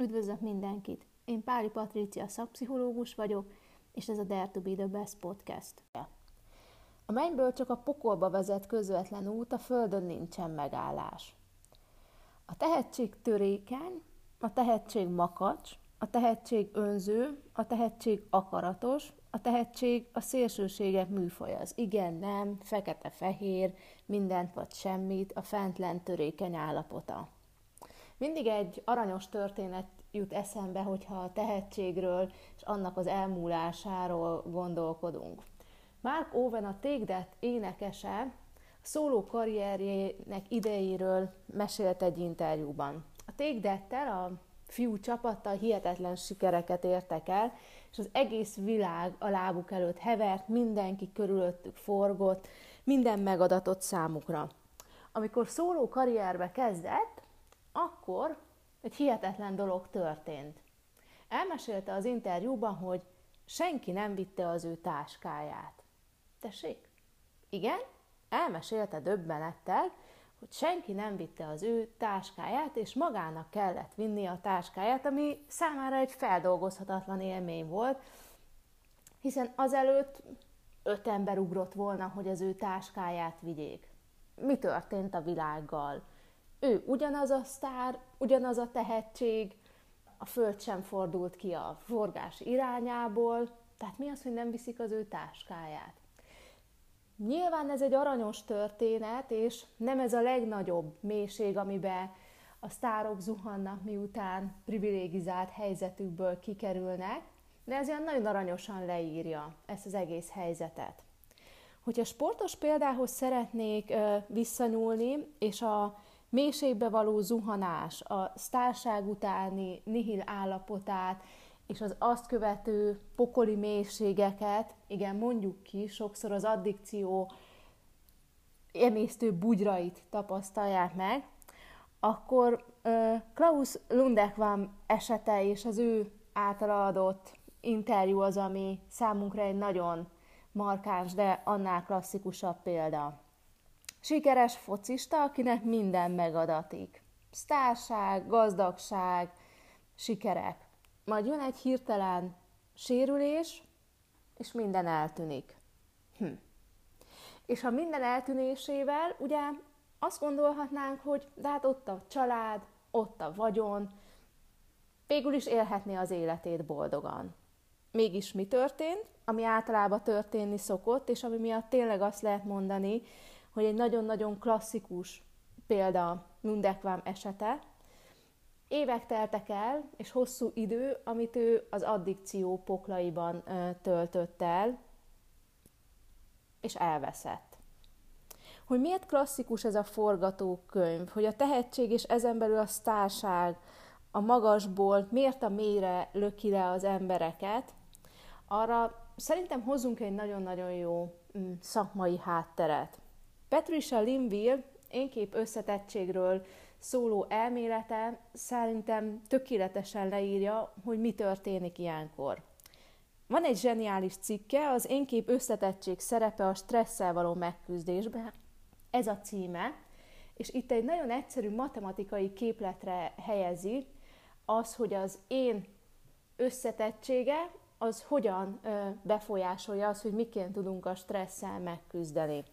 Üdvözlök mindenkit! Én Páli Patrícia szakpszichológus vagyok, és ez a Dare to be the Best podcast. A mennyből csak a pokolba vezet közvetlen út, a földön nincsen megállás. A tehetség törékeny, a tehetség makacs, a tehetség önző, a tehetség akaratos, a tehetség a szélsőségek műfaj az igen, nem, fekete-fehér, mindent vagy semmit, a fentlen törékeny állapota. Mindig egy aranyos történet jut eszembe, hogyha a tehetségről és annak az elmúlásáról gondolkodunk. Mark Owen a Take énekese a szóló karrierjének idejéről mesélt egy interjúban. A Take a fiú csapattal hihetetlen sikereket értek el, és az egész világ a lábuk előtt hevert, mindenki körülöttük forgott, minden megadatott számukra. Amikor szóló karrierbe kezdett, akkor egy hihetetlen dolog történt. Elmesélte az interjúban, hogy senki nem vitte az ő táskáját. Tessék? Igen? Elmesélte döbbenettel, hogy senki nem vitte az ő táskáját, és magának kellett vinni a táskáját, ami számára egy feldolgozhatatlan élmény volt, hiszen azelőtt öt ember ugrott volna, hogy az ő táskáját vigyék. Mi történt a világgal? Ő ugyanaz a sztár, ugyanaz a tehetség, a föld sem fordult ki a forgás irányából, tehát mi az, hogy nem viszik az ő táskáját? Nyilván ez egy aranyos történet, és nem ez a legnagyobb mélység, amiben a sztárok zuhannak, miután privilegizált helyzetükből kikerülnek, de ez ilyen nagyon aranyosan leírja ezt az egész helyzetet. Hogyha sportos példához szeretnék visszanyúlni, és a mélységbe való zuhanás, a sztárság utáni nihil állapotát, és az azt követő pokoli mélységeket, igen, mondjuk ki, sokszor az addikció emésztő bugyrait tapasztalják meg, akkor Klaus Lundekvam esete és az ő által adott interjú az, ami számunkra egy nagyon markáns, de annál klasszikusabb példa. Sikeres focista, akinek minden megadatik. Sztárság, gazdagság, sikerek. Majd jön egy hirtelen sérülés, és minden eltűnik. Hm. És ha minden eltűnésével, ugye azt gondolhatnánk, hogy de hát ott a család, ott a vagyon, végül is élhetné az életét boldogan. Mégis mi történt? Ami általában történni szokott, és ami miatt tényleg azt lehet mondani, hogy egy nagyon-nagyon klasszikus példa Nundekvám esete. Évek teltek el, és hosszú idő, amit ő az addikció poklaiban töltött el, és elveszett. Hogy miért klasszikus ez a forgatókönyv, hogy a tehetség és ezen belül a sztárság a magasból miért a mélyre löki le az embereket, arra szerintem hozzunk egy nagyon-nagyon jó mm, szakmai hátteret. Patricia Linville énkép összetettségről szóló elmélete szerintem tökéletesen leírja, hogy mi történik ilyenkor. Van egy zseniális cikke, az énkép összetettség szerepe a stresszel való megküzdésben. Ez a címe, és itt egy nagyon egyszerű matematikai képletre helyezi az, hogy az én összetettsége az hogyan befolyásolja az, hogy miként tudunk a stresszel megküzdeni.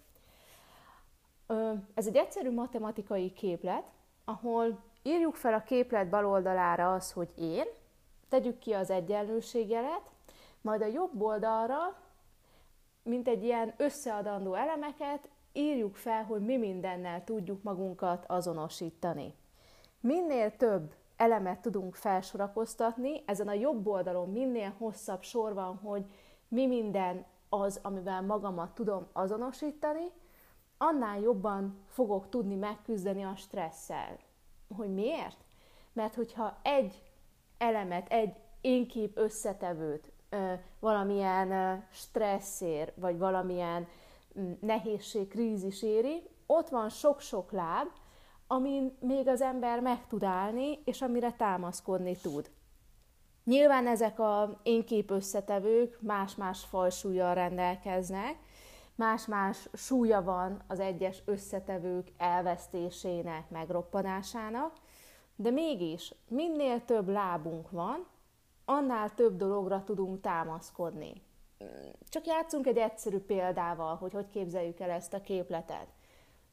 Ez egy egyszerű matematikai képlet, ahol írjuk fel a képlet bal oldalára az, hogy én, tegyük ki az egyenlőségjelet, majd a jobb oldalra, mint egy ilyen összeadandó elemeket, írjuk fel, hogy mi mindennel tudjuk magunkat azonosítani. Minél több elemet tudunk felsorakoztatni, ezen a jobb oldalon minél hosszabb sor van, hogy mi minden az, amivel magamat tudom azonosítani, annál jobban fogok tudni megküzdeni a stresszel. Hogy miért? Mert hogyha egy elemet, egy énkép összetevőt valamilyen stresszér, vagy valamilyen nehézség, krízis éri, ott van sok-sok láb, amin még az ember meg tud állni, és amire támaszkodni tud. Nyilván ezek a énkép összetevők más-más fajsúlyjal rendelkeznek, más-más súlya van az egyes összetevők elvesztésének, megroppanásának, De mégis, minél több lábunk van, annál több dologra tudunk támaszkodni. Csak játszunk egy egyszerű példával, hogy hogy képzeljük el ezt a képletet.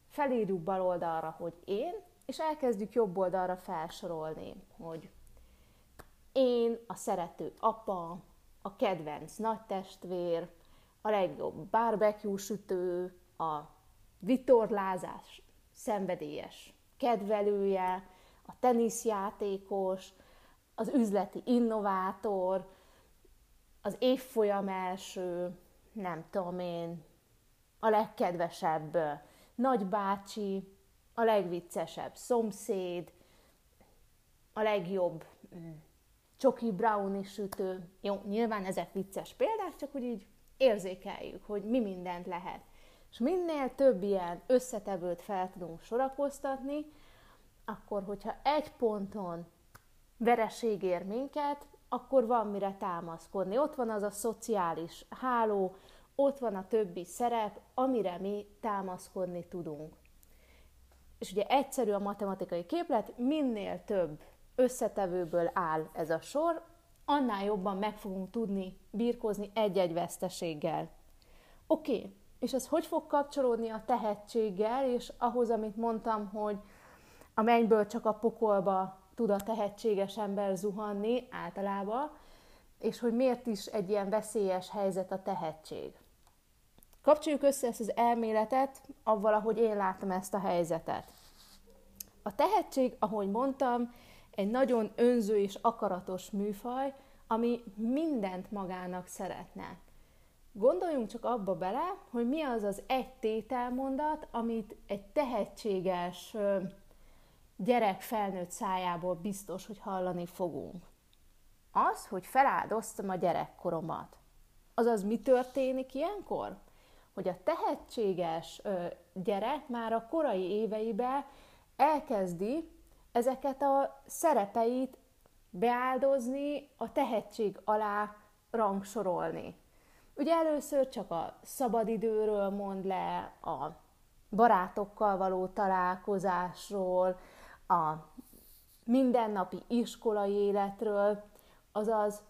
Felírjuk bal oldalra, hogy én, és elkezdjük jobb oldalra felsorolni, hogy én, a szerető apa, a kedvenc nagytestvér, a legjobb barbecue sütő, a vitorlázás szenvedélyes kedvelője, a teniszjátékos, az üzleti innovátor, az évfolyam első, nem tudom én, a legkedvesebb nagybácsi, a legviccesebb szomszéd, a legjobb mm, csoki brownie sütő. Jó, nyilván ezek vicces példák, csak úgy így érzékeljük, hogy mi mindent lehet. És minél több ilyen összetevőt fel tudunk sorakoztatni, akkor, hogyha egy ponton vereség ér minket, akkor van mire támaszkodni. Ott van az a szociális háló, ott van a többi szerep, amire mi támaszkodni tudunk. És ugye egyszerű a matematikai képlet, minél több összetevőből áll ez a sor, annál jobban meg fogunk tudni birkózni egy-egy veszteséggel. Oké, okay. és ez hogy fog kapcsolódni a tehetséggel, és ahhoz, amit mondtam, hogy a mennyből csak a pokolba tud a tehetséges ember zuhanni általában, és hogy miért is egy ilyen veszélyes helyzet a tehetség. Kapcsoljuk össze ezt az elméletet avval, ahogy én látom ezt a helyzetet. A tehetség, ahogy mondtam, egy nagyon önző és akaratos műfaj, ami mindent magának szeretne. Gondoljunk csak abba bele, hogy mi az az egy tételmondat, amit egy tehetséges gyerek felnőtt szájából biztos, hogy hallani fogunk. Az, hogy feláldoztam a gyerekkoromat. Azaz mi történik ilyenkor? Hogy a tehetséges gyerek már a korai éveiben elkezdi ezeket a szerepeit beáldozni, a tehetség alá rangsorolni. Ugye először csak a szabadidőről mond le, a barátokkal való találkozásról, a mindennapi iskolai életről, azaz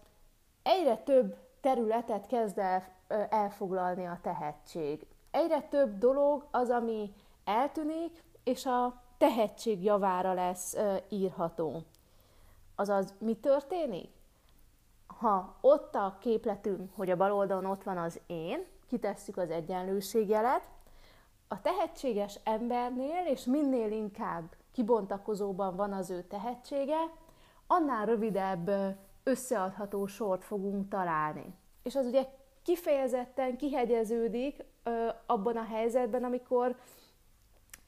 egyre több területet kezd el elfoglalni a tehetség. Egyre több dolog az, ami eltűnik, és a tehetség javára lesz írható. Azaz, mi történik? Ha ott a képletünk, hogy a bal oldalon ott van az én, kitesszük az egyenlőségjelet, a tehetséges embernél, és minél inkább kibontakozóban van az ő tehetsége, annál rövidebb összeadható sort fogunk találni. És az ugye kifejezetten kihegyeződik ö, abban a helyzetben, amikor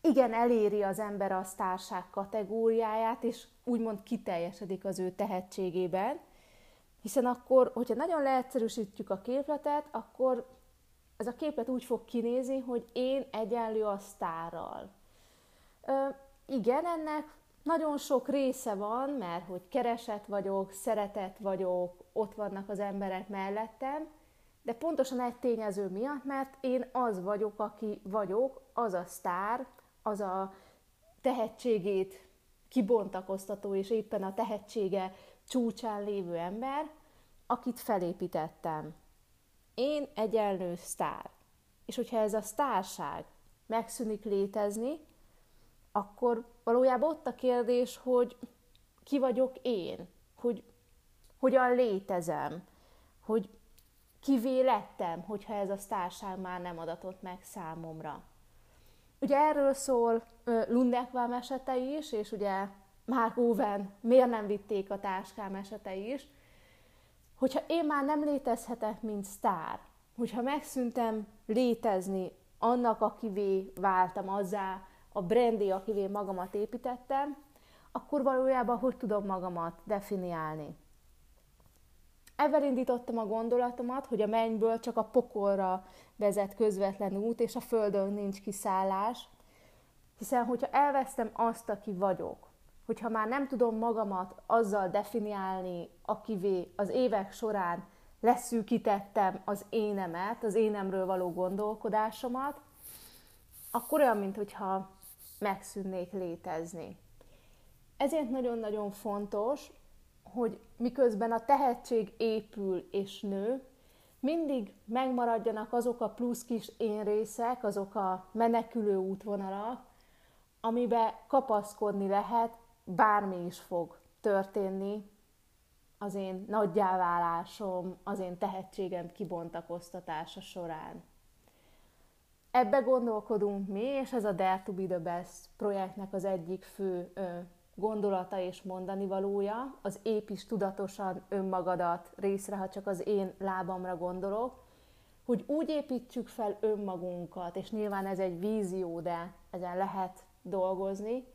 igen, eléri az ember a sztárság kategóriáját, és úgymond kiteljesedik az ő tehetségében, hiszen akkor, hogyha nagyon leegyszerűsítjük a képletet, akkor ez a képlet úgy fog kinézni, hogy én egyenlő a sztárral. Ö, igen, ennek nagyon sok része van, mert hogy keresett vagyok, szeretett vagyok, ott vannak az emberek mellettem, de pontosan egy tényező miatt, mert én az vagyok, aki vagyok, az a sztár, az a tehetségét kibontakoztató és éppen a tehetsége csúcsán lévő ember, akit felépítettem. Én egyenlő sztár. És hogyha ez a sztárság megszűnik létezni, akkor valójában ott a kérdés, hogy ki vagyok én, hogy hogyan létezem, hogy kivé lettem, hogyha ez a sztárság már nem adatott meg számomra. Ugye erről szól Lundekvám esete is, és ugye Mark Owen miért nem vitték a táskám esete is, hogyha én már nem létezhetek, mint sztár, hogyha megszűntem létezni annak, akivé váltam azzá, a brandé, akivé magamat építettem, akkor valójában hogy tudom magamat definiálni. Ezzel indítottam a gondolatomat, hogy a mennyből csak a pokolra vezet közvetlen út, és a földön nincs kiszállás, hiszen hogyha elvesztem azt, aki vagyok, hogyha már nem tudom magamat azzal definiálni, akivé az évek során leszűkítettem az énemet, az énemről való Ezért nagyon-nagyon fontos, hogy miközben a tehetség épül és nő, mindig megmaradjanak azok a plusz kis én részek, azok a menekülő útvonalak, amiben kapaszkodni lehet, bármi is fog történni az én nagyjáválásom, az én tehetségem kibontakoztatása során. Ebbe gondolkodunk mi, és ez a Dare to be the Best projektnek az egyik fő ö, gondolata és mondani valója, az építs tudatosan önmagadat részre, ha csak az én lábamra gondolok, hogy úgy építsük fel önmagunkat, és nyilván ez egy vízió, de ezen lehet dolgozni,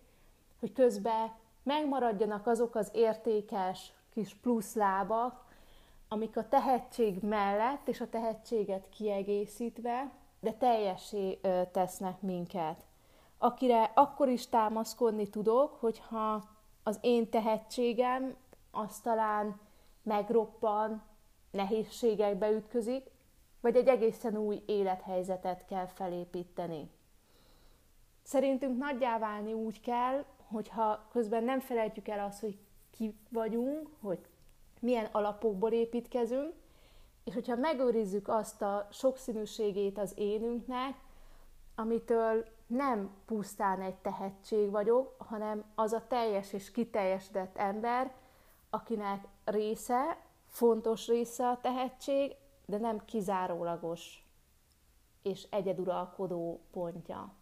hogy közben megmaradjanak azok az értékes kis plusz lábak, amik a tehetség mellett és a tehetséget kiegészítve, de teljesé tesznek minket akire akkor is támaszkodni tudok, hogyha az én tehetségem az talán megroppan, nehézségekbe ütközik, vagy egy egészen új élethelyzetet kell felépíteni. Szerintünk nagyjá válni úgy kell, hogyha közben nem felejtjük el azt, hogy ki vagyunk, hogy milyen alapokból építkezünk, és hogyha megőrizzük azt a sokszínűségét az énünknek, amitől nem pusztán egy tehetség vagyok, hanem az a teljes és kiteljesedett ember, akinek része, fontos része a tehetség, de nem kizárólagos és egyeduralkodó pontja.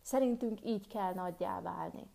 Szerintünk így kell nagyjá válni.